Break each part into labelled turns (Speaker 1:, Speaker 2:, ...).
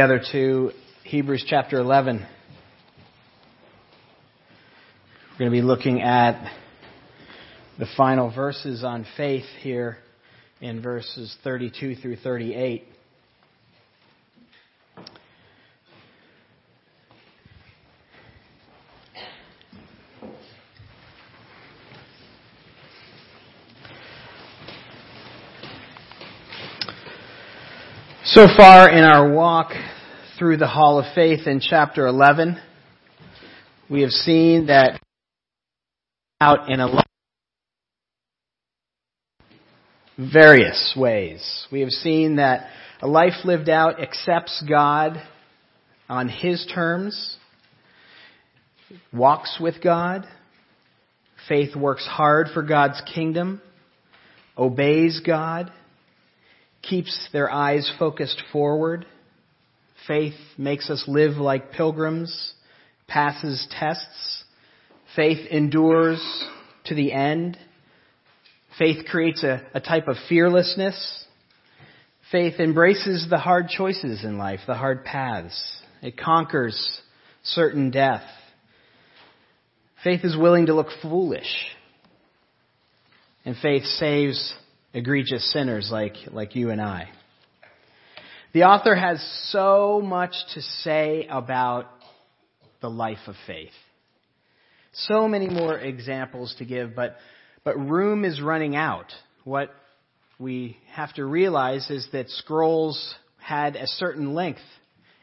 Speaker 1: together to Hebrews chapter 11. We're going to be looking at the final verses on faith here in verses 32 through 38. So far in our walk through the Hall of Faith in chapter 11, we have seen that out in a various ways. We have seen that a life lived out accepts God on His terms, walks with God, faith works hard for God's kingdom, obeys God, keeps their eyes focused forward. Faith makes us live like pilgrims, passes tests. Faith endures to the end. Faith creates a, a type of fearlessness. Faith embraces the hard choices in life, the hard paths. It conquers certain death. Faith is willing to look foolish. And faith saves egregious sinners like, like you and I. The author has so much to say about the life of faith. So many more examples to give, but, but room is running out. What we have to realize is that scrolls had a certain length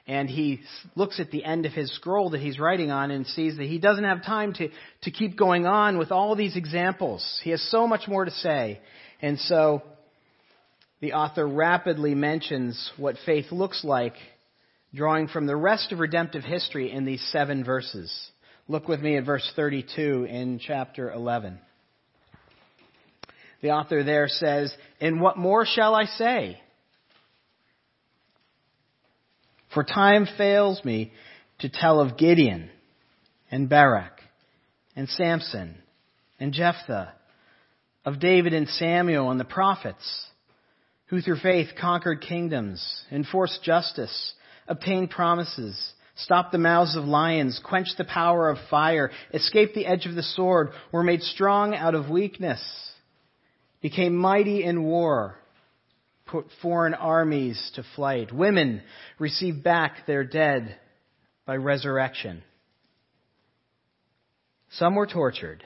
Speaker 1: and he looks at the end of his scroll that he's writing on and sees that he doesn't have time to, to keep going on with all these examples. He has so much more to say. And so the author rapidly mentions what faith looks like, drawing from the rest of redemptive history in these seven verses. Look with me at verse 32 in chapter 11. The author there says, And what more shall I say? For time fails me to tell of Gideon and Barak and Samson and Jephthah of David and Samuel and the prophets, who through faith conquered kingdoms, enforced justice, obtained promises, stopped the mouths of lions, quenched the power of fire, escaped the edge of the sword, were made strong out of weakness, became mighty in war, put foreign armies to flight. Women received back their dead by resurrection. Some were tortured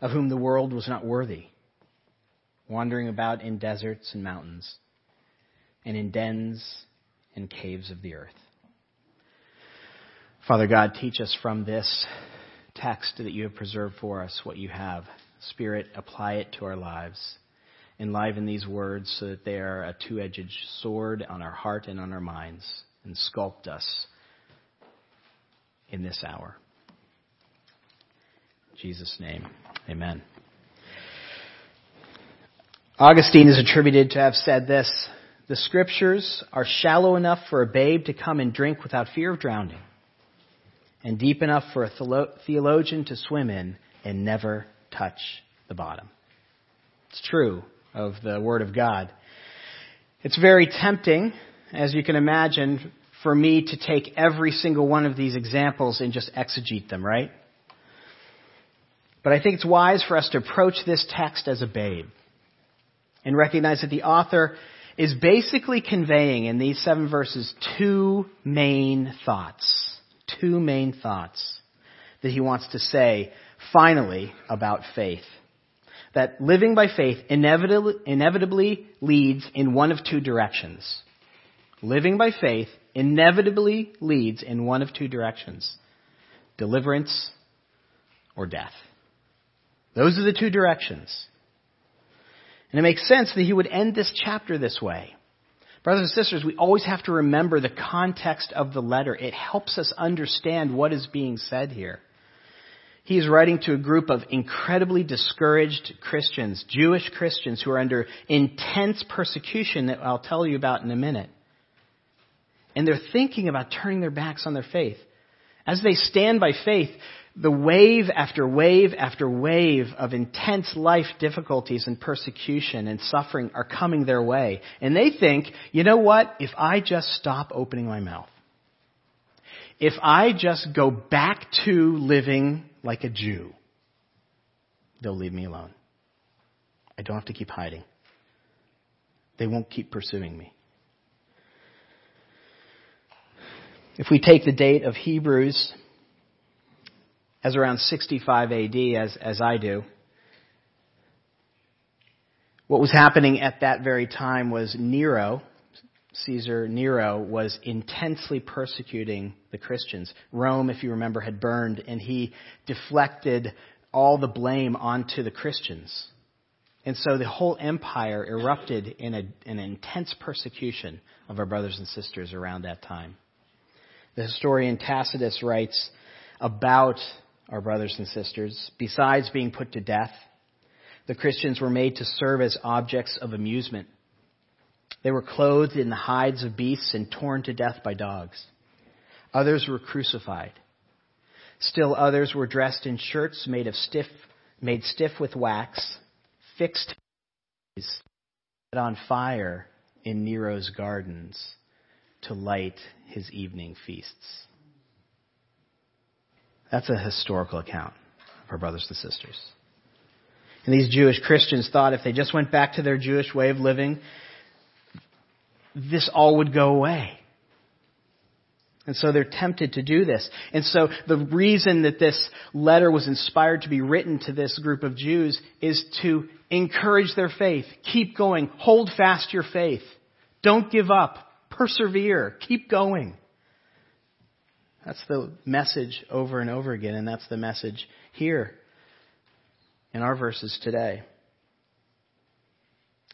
Speaker 1: of whom the world was not worthy, wandering about in deserts and mountains, and in dens and caves of the earth. Father God, teach us from this text that you have preserved for us what you have. Spirit, apply it to our lives. Enliven these words so that they are a two edged sword on our heart and on our minds, and sculpt us in this hour. Jesus' name. Amen. Augustine is attributed to have said this The scriptures are shallow enough for a babe to come and drink without fear of drowning, and deep enough for a theologian to swim in and never touch the bottom. It's true of the Word of God. It's very tempting, as you can imagine, for me to take every single one of these examples and just exegete them, right? But I think it's wise for us to approach this text as a babe and recognize that the author is basically conveying in these seven verses two main thoughts. Two main thoughts that he wants to say finally about faith. That living by faith inevitably, inevitably leads in one of two directions. Living by faith inevitably leads in one of two directions. Deliverance or death. Those are the two directions. And it makes sense that he would end this chapter this way. Brothers and sisters, we always have to remember the context of the letter. It helps us understand what is being said here. He is writing to a group of incredibly discouraged Christians, Jewish Christians who are under intense persecution that I'll tell you about in a minute. And they're thinking about turning their backs on their faith. As they stand by faith, the wave after wave after wave of intense life difficulties and persecution and suffering are coming their way. And they think, you know what? If I just stop opening my mouth, if I just go back to living like a Jew, they'll leave me alone. I don't have to keep hiding. They won't keep pursuing me. If we take the date of Hebrews as around 65 AD, as, as I do, what was happening at that very time was Nero, Caesar Nero, was intensely persecuting the Christians. Rome, if you remember, had burned, and he deflected all the blame onto the Christians. And so the whole empire erupted in, a, an intense persecution of our brothers and sisters around that time. The historian Tacitus writes about our brothers and sisters, besides being put to death, the Christians were made to serve as objects of amusement. They were clothed in the hides of beasts and torn to death by dogs. Others were crucified. Still others were dressed in shirts made of stiff, made stiff with wax, fixed on fire in Nero's gardens to light his evening feasts. That's a historical account of our brothers and sisters. And these Jewish Christians thought if they just went back to their Jewish way of living, this all would go away. And so they're tempted to do this. And so the reason that this letter was inspired to be written to this group of Jews is to encourage their faith. Keep going. Hold fast your faith. Don't give up. Persevere. Keep going. That's the message over and over again, and that's the message here in our verses today.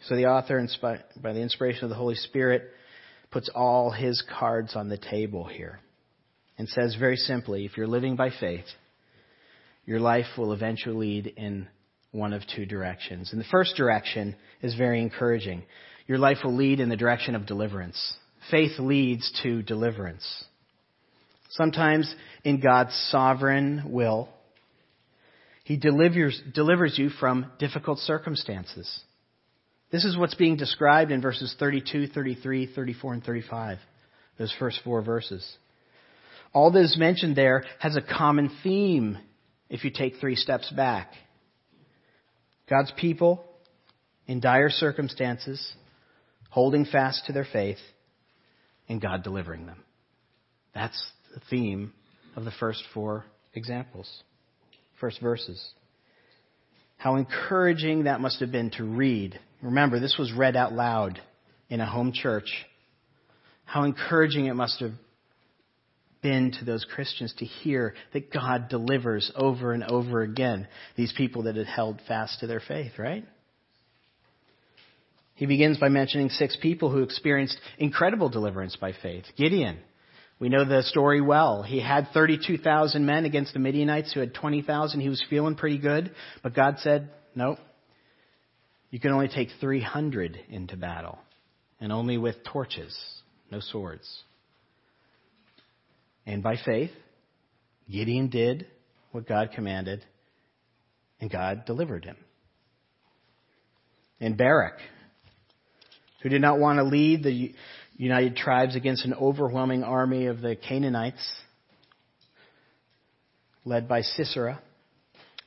Speaker 1: So the author, by the inspiration of the Holy Spirit, puts all his cards on the table here and says very simply if you're living by faith, your life will eventually lead in one of two directions. And the first direction is very encouraging. Your life will lead in the direction of deliverance. Faith leads to deliverance. Sometimes in God's sovereign will, He delivers, delivers you from difficult circumstances. This is what's being described in verses 32, 33, 34, and 35. Those first four verses. All that is mentioned there has a common theme if you take three steps back. God's people in dire circumstances, holding fast to their faith, and God delivering them. That's the theme of the first four examples, first verses. How encouraging that must have been to read. Remember, this was read out loud in a home church. How encouraging it must have been to those Christians to hear that God delivers over and over again these people that had held fast to their faith, right? He begins by mentioning six people who experienced incredible deliverance by faith. Gideon, we know the story well. He had 32,000 men against the Midianites who had 20,000. He was feeling pretty good, but God said, no, you can only take 300 into battle, and only with torches, no swords. And by faith, Gideon did what God commanded, and God delivered him. And Barak, who did not want to lead the united tribes against an overwhelming army of the Canaanites, led by Sisera.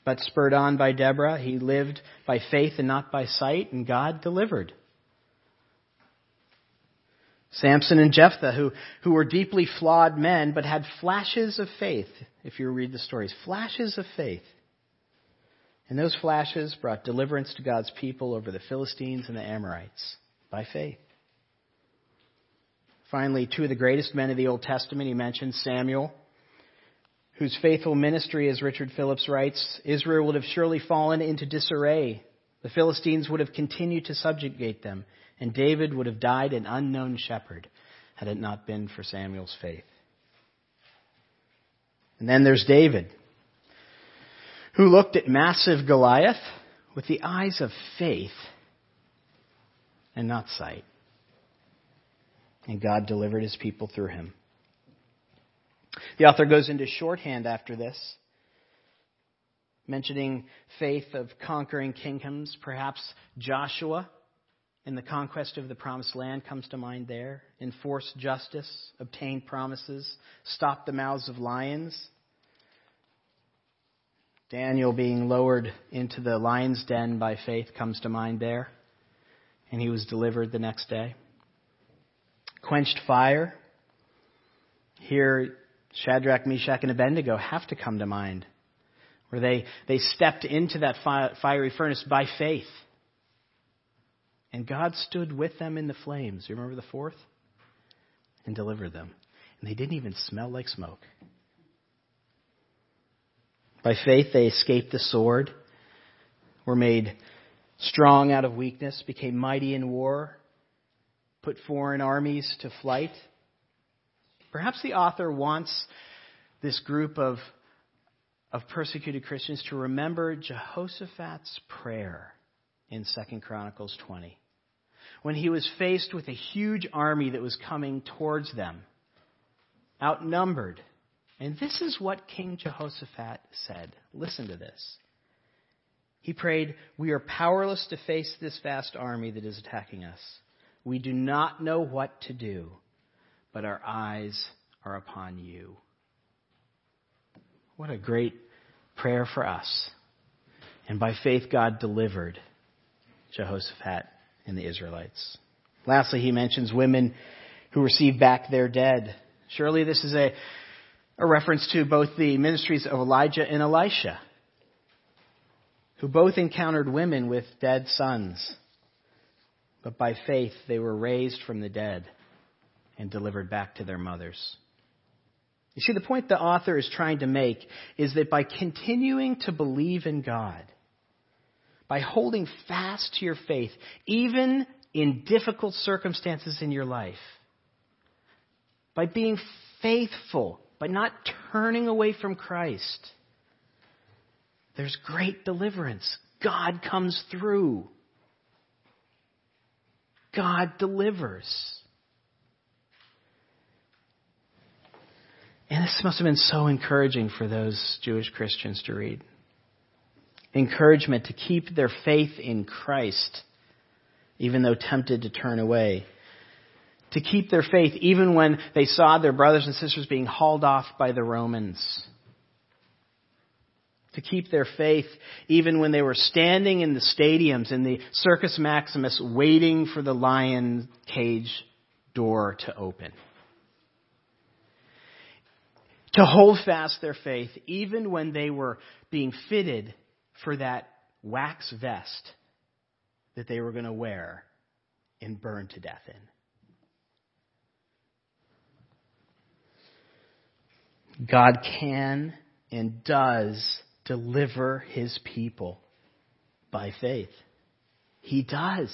Speaker 1: But spurred on by Deborah, he lived by faith and not by sight, and God delivered. Samson and Jephthah, who, who were deeply flawed men, but had flashes of faith, if you read the stories. Flashes of faith. And those flashes brought deliverance to God's people over the Philistines and the Amorites by faith. Finally, two of the greatest men of the Old Testament, he mentions Samuel, whose faithful ministry, as Richard Phillips writes, Israel would have surely fallen into disarray. The Philistines would have continued to subjugate them, and David would have died an unknown shepherd had it not been for Samuel's faith. And then there's David, who looked at massive Goliath with the eyes of faith and not sight. And God delivered his people through him. The author goes into shorthand after this, mentioning faith of conquering kingdoms. Perhaps Joshua in the conquest of the promised land comes to mind there. Enforce justice, obtain promises, stop the mouths of lions. Daniel being lowered into the lion's den by faith comes to mind there. And he was delivered the next day. Quenched fire. Here, Shadrach, Meshach, and Abednego have to come to mind. Where they, they stepped into that fiery furnace by faith. And God stood with them in the flames. You remember the fourth? And delivered them. And they didn't even smell like smoke. By faith, they escaped the sword, were made strong out of weakness, became mighty in war, put foreign armies to flight. Perhaps the author wants this group of, of persecuted Christians to remember Jehoshaphat's prayer in 2 Chronicles 20. When he was faced with a huge army that was coming towards them, outnumbered, and this is what King Jehoshaphat said. Listen to this. He prayed, We are powerless to face this vast army that is attacking us. We do not know what to do, but our eyes are upon you. What a great prayer for us. And by faith, God delivered Jehoshaphat and the Israelites. Lastly, he mentions women who receive back their dead. Surely this is a a reference to both the ministries of Elijah and Elisha, who both encountered women with dead sons. But by faith, they were raised from the dead and delivered back to their mothers. You see, the point the author is trying to make is that by continuing to believe in God, by holding fast to your faith, even in difficult circumstances in your life, by being faithful by not turning away from Christ, there's great deliverance. God comes through. God delivers. And this must have been so encouraging for those Jewish Christians to read. Encouragement to keep their faith in Christ, even though tempted to turn away to keep their faith even when they saw their brothers and sisters being hauled off by the Romans. To keep their faith even when they were standing in the stadiums in the Circus Maximus waiting for the lion cage door to open. To hold fast their faith even when they were being fitted for that wax vest that they were going to wear and burn to death in. God can and does deliver his people by faith. He does.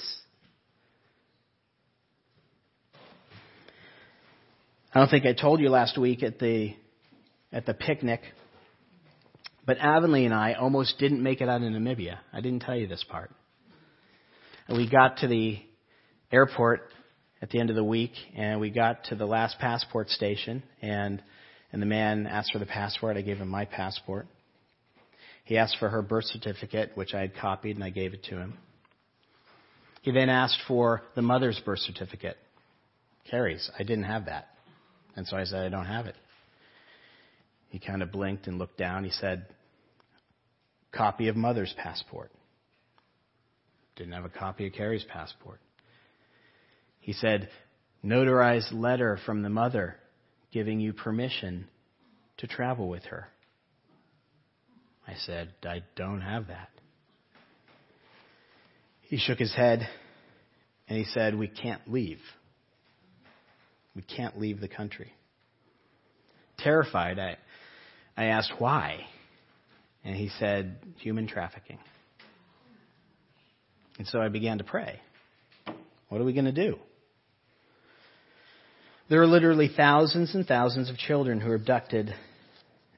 Speaker 1: I don't think I told you last week at the at the picnic, but Avonlea and I almost didn't make it out of Namibia. I didn't tell you this part. And we got to the airport at the end of the week, and we got to the last passport station, and and the man asked for the passport. I gave him my passport. He asked for her birth certificate, which I had copied, and I gave it to him. He then asked for the mother's birth certificate. Carrie's. I didn't have that. And so I said, I don't have it. He kind of blinked and looked down. He said, Copy of mother's passport. Didn't have a copy of Carrie's passport. He said, Notarized letter from the mother giving you permission to travel with her. I said, I don't have that. He shook his head and he said, We can't leave. We can't leave the country. Terrified, I, I asked why. And he said, Human trafficking. And so I began to pray. What are we going to do? There are literally thousands and thousands of children who are abducted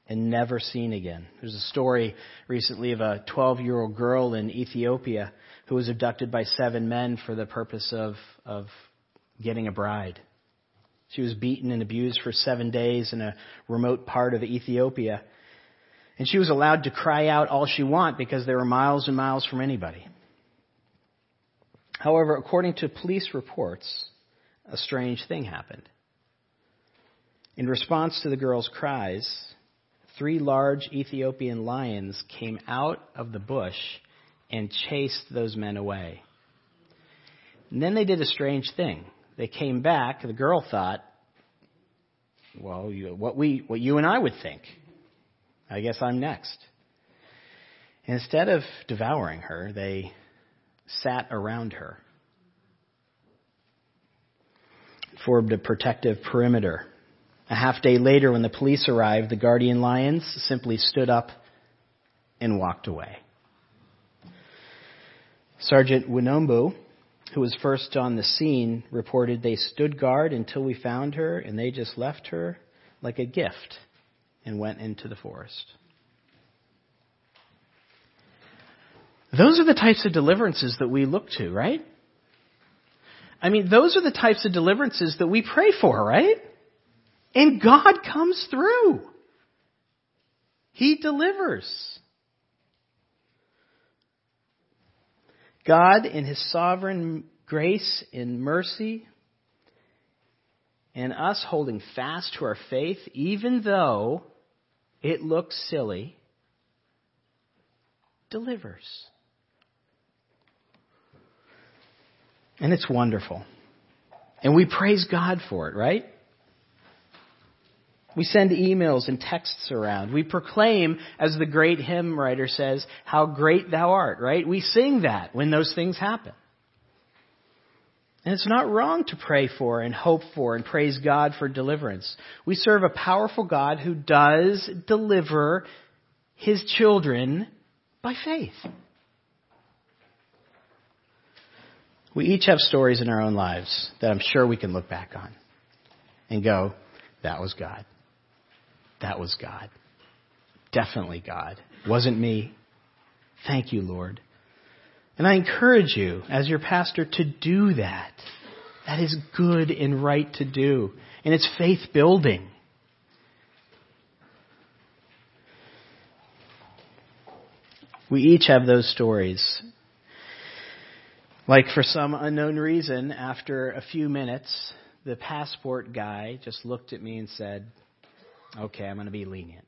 Speaker 1: and never seen again. There's a story recently of a 12 year old girl in Ethiopia who was abducted by seven men for the purpose of, of getting a bride. She was beaten and abused for seven days in a remote part of Ethiopia. And she was allowed to cry out all she want because they were miles and miles from anybody. However, according to police reports, a strange thing happened. In response to the girl's cries, three large Ethiopian lions came out of the bush and chased those men away. And then they did a strange thing. They came back. The girl thought, well, you, what we, what you and I would think. I guess I'm next. instead of devouring her, they sat around her, formed a protective perimeter a half day later, when the police arrived, the guardian lions simply stood up and walked away. Sergeant Winombo, who was first on the scene, reported they stood guard until we found her, and they just left her like a gift and went into the forest. Those are the types of deliverances that we look to, right? I mean, those are the types of deliverances that we pray for, right? And God comes through. He delivers. God, in His sovereign grace and mercy, and us holding fast to our faith, even though it looks silly, delivers. And it's wonderful. And we praise God for it, right? We send emails and texts around. We proclaim, as the great hymn writer says, how great thou art, right? We sing that when those things happen. And it's not wrong to pray for and hope for and praise God for deliverance. We serve a powerful God who does deliver his children by faith. We each have stories in our own lives that I'm sure we can look back on and go, that was God. That was God. Definitely God. Wasn't me. Thank you, Lord. And I encourage you, as your pastor, to do that. That is good and right to do. And it's faith building. We each have those stories. Like for some unknown reason, after a few minutes, the passport guy just looked at me and said, Okay, I'm going to be lenient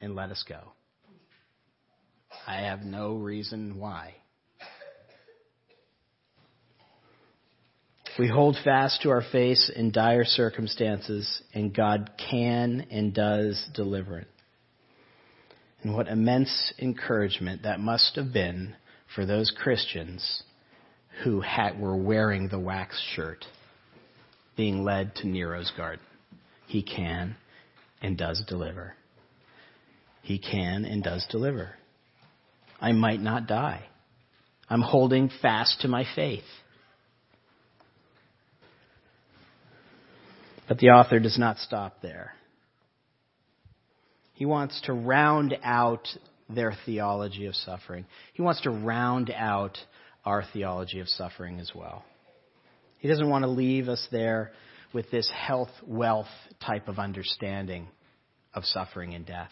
Speaker 1: and let us go. I have no reason why. We hold fast to our faith in dire circumstances, and God can and does deliver it. And what immense encouragement that must have been for those Christians who had, were wearing the wax shirt, being led to Nero's garden. He can and does deliver. He can and does deliver. I might not die. I'm holding fast to my faith. But the author does not stop there. He wants to round out their theology of suffering. He wants to round out our theology of suffering as well. He doesn't want to leave us there with this health, wealth type of understanding of suffering and death.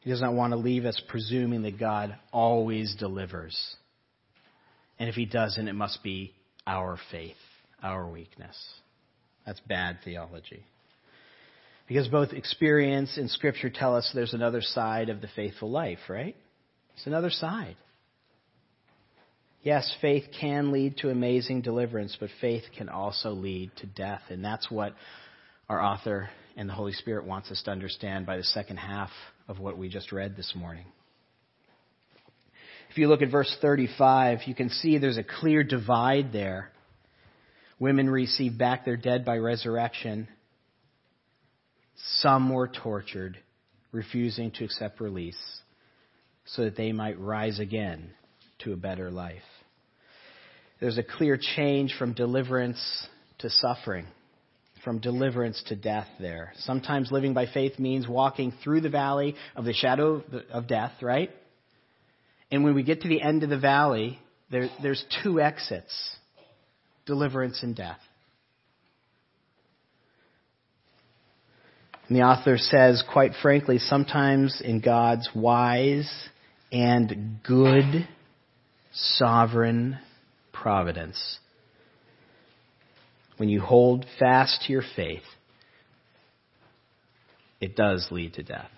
Speaker 1: He does not want to leave us presuming that God always delivers. And if he doesn't, it must be our faith, our weakness. That's bad theology. Because both experience and scripture tell us there's another side of the faithful life, right? It's another side. Yes, faith can lead to amazing deliverance, but faith can also lead to death. And that's what our author and the Holy Spirit wants us to understand by the second half of what we just read this morning. If you look at verse 35, you can see there's a clear divide there. Women received back their dead by resurrection. Some were tortured, refusing to accept release, so that they might rise again to a better life. there's a clear change from deliverance to suffering, from deliverance to death there. Sometimes living by faith means walking through the valley of the shadow of death, right? And when we get to the end of the valley, there, there's two exits deliverance and death. And the author says, quite frankly, sometimes in God's wise and good sovereign providence, when you hold fast to your faith, it does lead to death.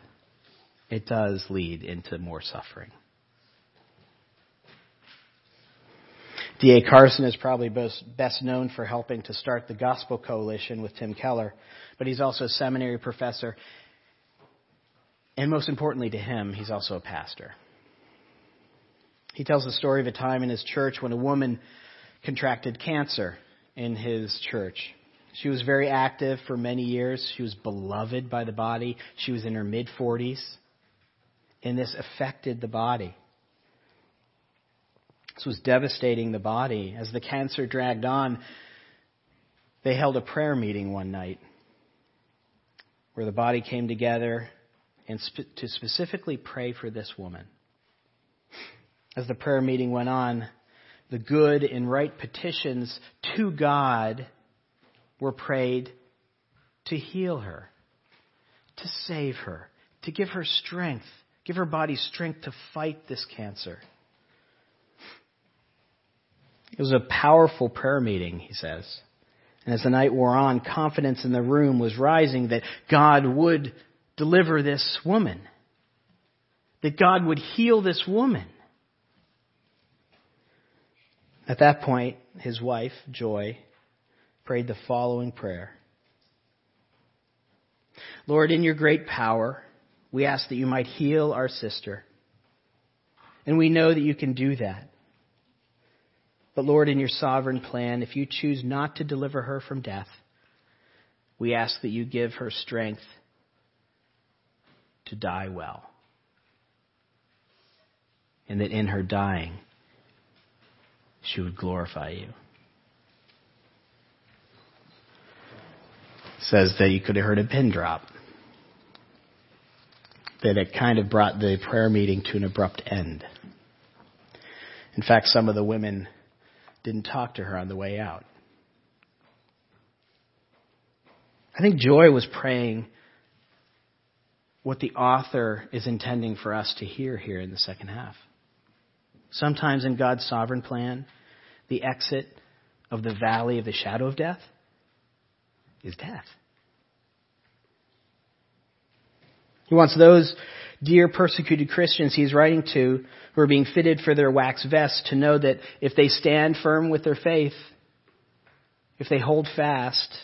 Speaker 1: It does lead into more suffering. D.A. Carson is probably best known for helping to start the Gospel Coalition with Tim Keller, but he's also a seminary professor. And most importantly to him, he's also a pastor. He tells the story of a time in his church when a woman contracted cancer in his church. She was very active for many years. She was beloved by the body. She was in her mid 40s. And this affected the body. This was devastating the body. As the cancer dragged on, they held a prayer meeting one night where the body came together and sp- to specifically pray for this woman. As the prayer meeting went on, the good and right petitions to God were prayed to heal her, to save her, to give her strength, give her body strength to fight this cancer. It was a powerful prayer meeting, he says. And as the night wore on, confidence in the room was rising that God would deliver this woman, that God would heal this woman. At that point, his wife, Joy, prayed the following prayer Lord, in your great power, we ask that you might heal our sister. And we know that you can do that. But Lord, in your sovereign plan, if you choose not to deliver her from death, we ask that you give her strength to die well. And that in her dying, she would glorify you. says that you could have heard a pin drop. That it kind of brought the prayer meeting to an abrupt end. In fact, some of the women didn't talk to her on the way out. I think Joy was praying what the author is intending for us to hear here in the second half. Sometimes in God's sovereign plan, the exit of the valley of the shadow of death is death. He wants those dear persecuted Christians he's writing to who are being fitted for their wax vests to know that if they stand firm with their faith, if they hold fast,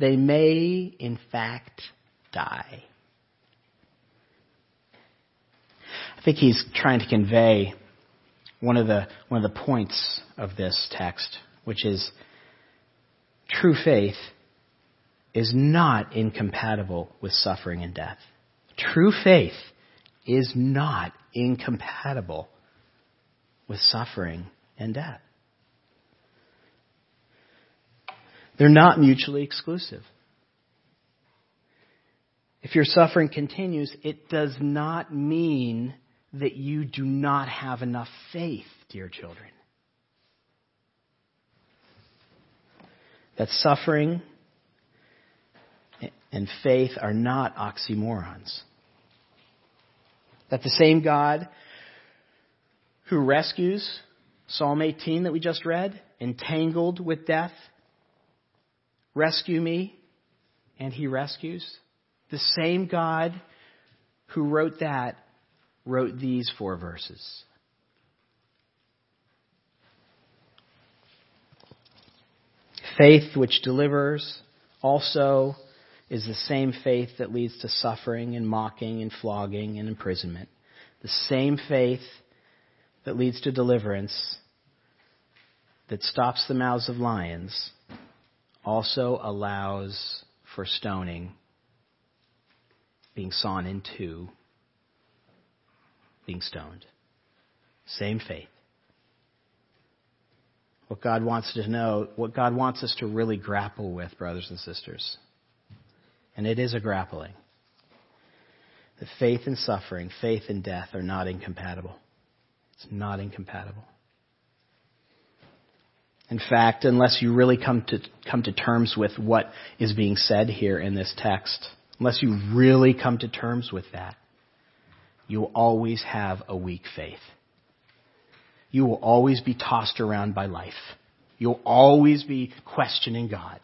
Speaker 1: they may in fact die. I think he's trying to convey one of the one of the points of this text, which is true faith is not incompatible with suffering and death. True faith is not incompatible with suffering and death. They're not mutually exclusive. If your suffering continues, it does not mean that you do not have enough faith, dear children. That suffering and faith are not oxymorons that the same God who rescues, Psalm 18 that we just read, entangled with death, rescue me, and he rescues. The same God who wrote that wrote these four verses. Faith which delivers also is the same faith that leads to suffering and mocking and flogging and imprisonment. The same faith that leads to deliverance, that stops the mouths of lions, also allows for stoning, being sawn in two, being stoned. Same faith. what God wants to know, what God wants us to really grapple with, brothers and sisters. And it is a grappling. That faith and suffering, faith and death are not incompatible. It's not incompatible. In fact, unless you really come to, come to terms with what is being said here in this text, unless you really come to terms with that, you will always have a weak faith. You will always be tossed around by life. You'll always be questioning God.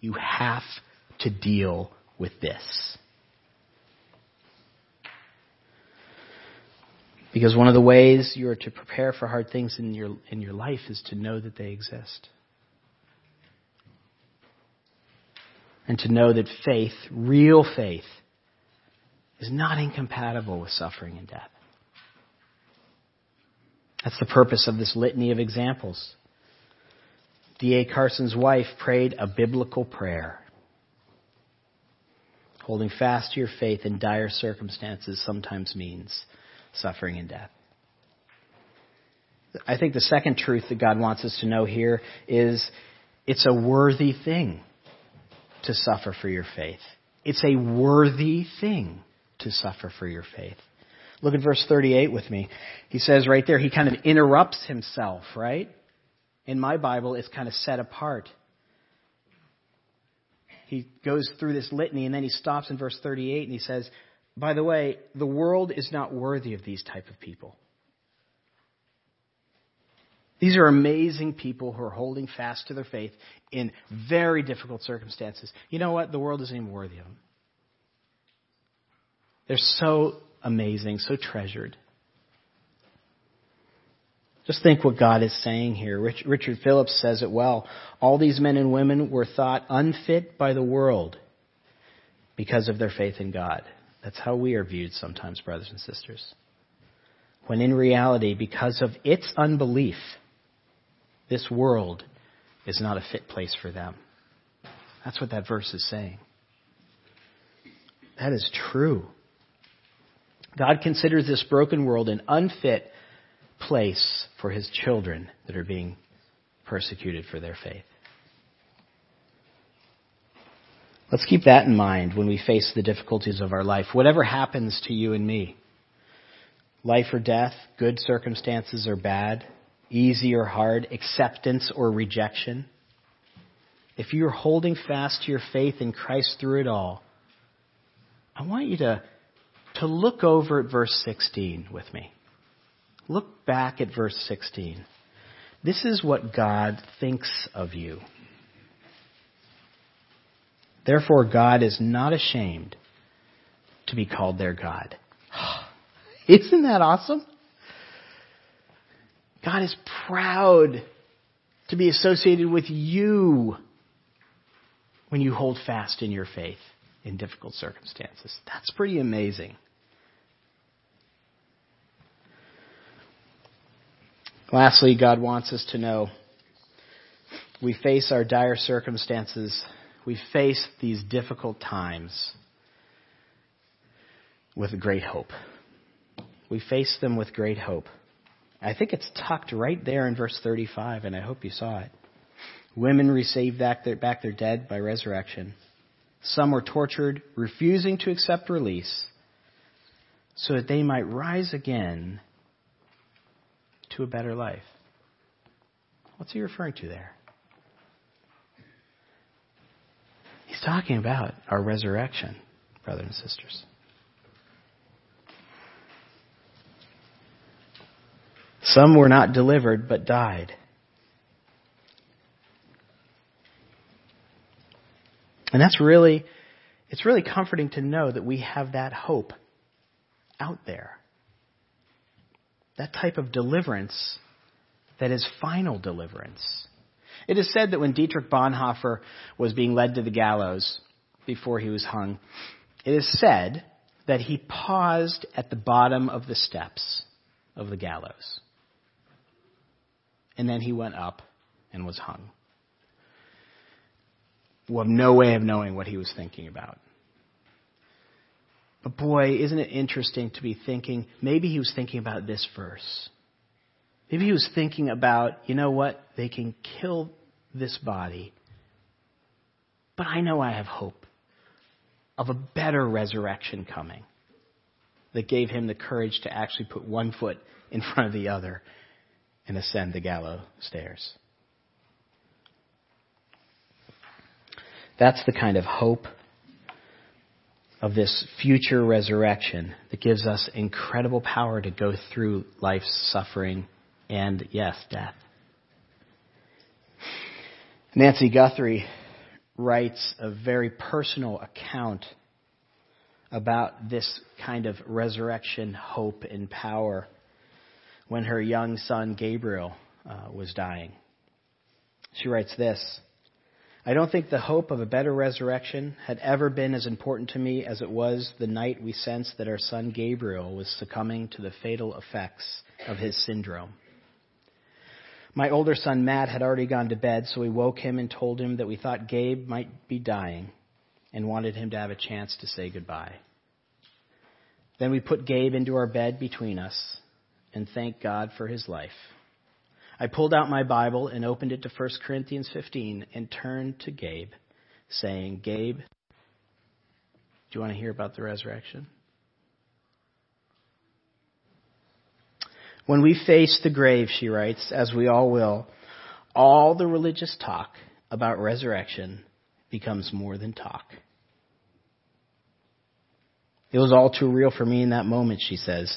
Speaker 1: You have to deal with this. Because one of the ways you are to prepare for hard things in your, in your life is to know that they exist. And to know that faith, real faith, is not incompatible with suffering and death. That's the purpose of this litany of examples. D.A. Carson's wife prayed a biblical prayer. Holding fast to your faith in dire circumstances sometimes means suffering and death. I think the second truth that God wants us to know here is it's a worthy thing to suffer for your faith. It's a worthy thing to suffer for your faith. Look at verse 38 with me. He says right there, he kind of interrupts himself, right? In my Bible, it's kind of set apart. He goes through this litany and then he stops in verse 38 and he says, by the way, the world is not worthy of these type of people. These are amazing people who are holding fast to their faith in very difficult circumstances. You know what? The world isn't even worthy of them. They're so amazing, so treasured. Just think what God is saying here. Richard Phillips says it well. All these men and women were thought unfit by the world because of their faith in God. That's how we are viewed sometimes, brothers and sisters. When in reality, because of its unbelief, this world is not a fit place for them. That's what that verse is saying. That is true. God considers this broken world an unfit place for his children that are being persecuted for their faith. Let's keep that in mind when we face the difficulties of our life. Whatever happens to you and me, life or death, good circumstances or bad, easy or hard, acceptance or rejection, if you're holding fast to your faith in Christ through it all, I want you to to look over at verse 16 with me. Look back at verse 16. This is what God thinks of you. Therefore, God is not ashamed to be called their God. Isn't that awesome? God is proud to be associated with you when you hold fast in your faith in difficult circumstances. That's pretty amazing. Lastly, God wants us to know we face our dire circumstances, we face these difficult times with great hope. We face them with great hope. I think it's tucked right there in verse 35, and I hope you saw it. Women received back their, back their dead by resurrection. Some were tortured, refusing to accept release, so that they might rise again to a better life. What's he referring to there? He's talking about our resurrection, brothers and sisters. Some were not delivered but died. And that's really, it's really comforting to know that we have that hope out there. That type of deliverance that is final deliverance. It is said that when Dietrich Bonhoeffer was being led to the gallows before he was hung, it is said that he paused at the bottom of the steps of the gallows. And then he went up and was hung. We'll have no way of knowing what he was thinking about. But boy, isn't it interesting to be thinking, maybe he was thinking about this verse. Maybe he was thinking about, you know what? They can kill this body, but I know I have hope of a better resurrection coming that gave him the courage to actually put one foot in front of the other and ascend the gallows stairs. That's the kind of hope of this future resurrection that gives us incredible power to go through life's suffering and, yes, death. Nancy Guthrie writes a very personal account about this kind of resurrection hope and power when her young son Gabriel uh, was dying. She writes this I don't think the hope of a better resurrection had ever been as important to me as it was the night we sensed that our son Gabriel was succumbing to the fatal effects of his syndrome. My older son Matt had already gone to bed, so we woke him and told him that we thought Gabe might be dying and wanted him to have a chance to say goodbye. Then we put Gabe into our bed between us and thanked God for his life. I pulled out my Bible and opened it to 1 Corinthians 15 and turned to Gabe, saying, Gabe, do you want to hear about the resurrection? When we face the grave, she writes, as we all will, all the religious talk about resurrection becomes more than talk. It was all too real for me in that moment, she says.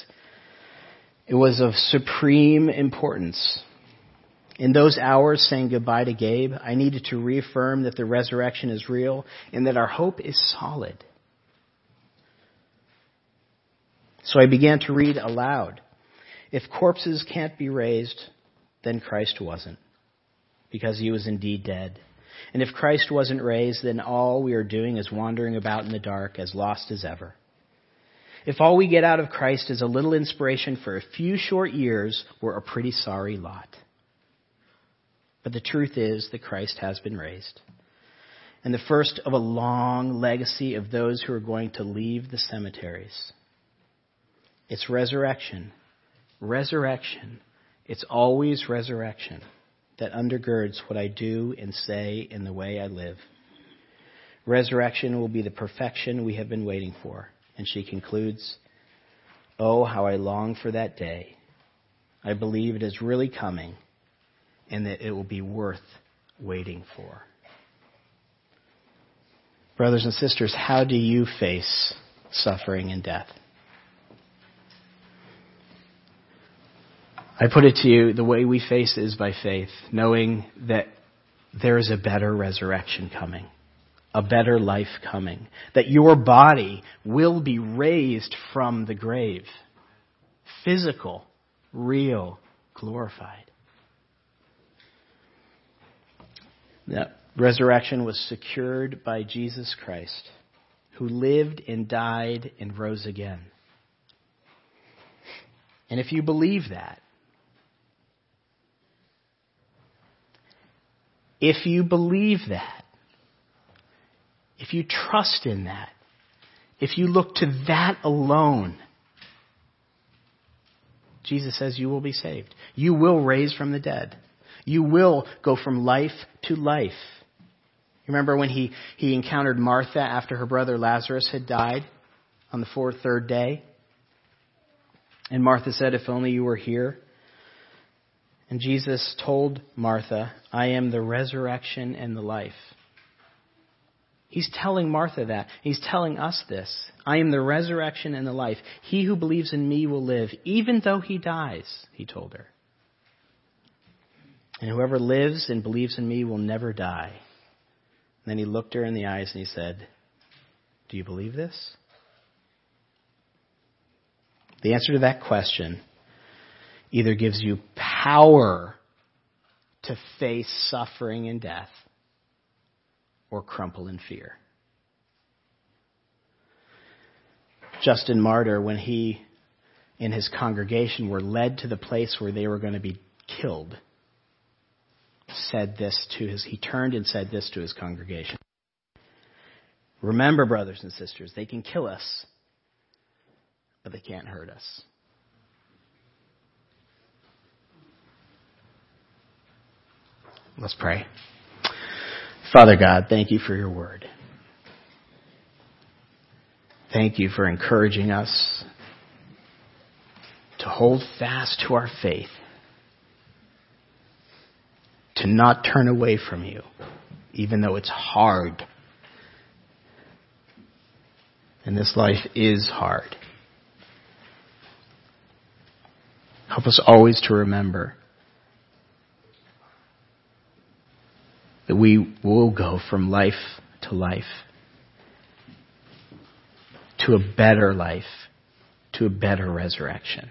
Speaker 1: It was of supreme importance. In those hours saying goodbye to Gabe, I needed to reaffirm that the resurrection is real and that our hope is solid. So I began to read aloud. If corpses can't be raised, then Christ wasn't, because he was indeed dead. And if Christ wasn't raised, then all we are doing is wandering about in the dark, as lost as ever. If all we get out of Christ is a little inspiration for a few short years, we're a pretty sorry lot. But the truth is that Christ has been raised. And the first of a long legacy of those who are going to leave the cemeteries. It's resurrection. Resurrection. It's always resurrection that undergirds what I do and say in the way I live. Resurrection will be the perfection we have been waiting for. And she concludes, Oh, how I long for that day. I believe it is really coming and that it will be worth waiting for. Brothers and sisters, how do you face suffering and death? I put it to you, the way we face it is by faith, knowing that there is a better resurrection coming a better life coming, that your body will be raised from the grave. Physical, real, glorified. That resurrection was secured by Jesus Christ, who lived and died and rose again. And if you believe that, if you believe that, if you trust in that, if you look to that alone, Jesus says you will be saved. You will raise from the dead. You will go from life to life. You Remember when he, he encountered Martha after her brother Lazarus had died on the fourth, third day? And Martha said, If only you were here. And Jesus told Martha, I am the resurrection and the life. He's telling Martha that. He's telling us this. I am the resurrection and the life. He who believes in me will live, even though he dies, he told her. And whoever lives and believes in me will never die. And then he looked her in the eyes and he said, Do you believe this? The answer to that question either gives you power to face suffering and death or crumple in fear. Justin Martyr, when he and his congregation were led to the place where they were going to be killed, said this to his, he turned and said this to his congregation. Remember, brothers and sisters, they can kill us, but they can't hurt us. Let's pray. Father God, thank you for your word. Thank you for encouraging us to hold fast to our faith, to not turn away from you, even though it's hard. And this life is hard. Help us always to remember that we will go from life to life to a better life, to a better resurrection.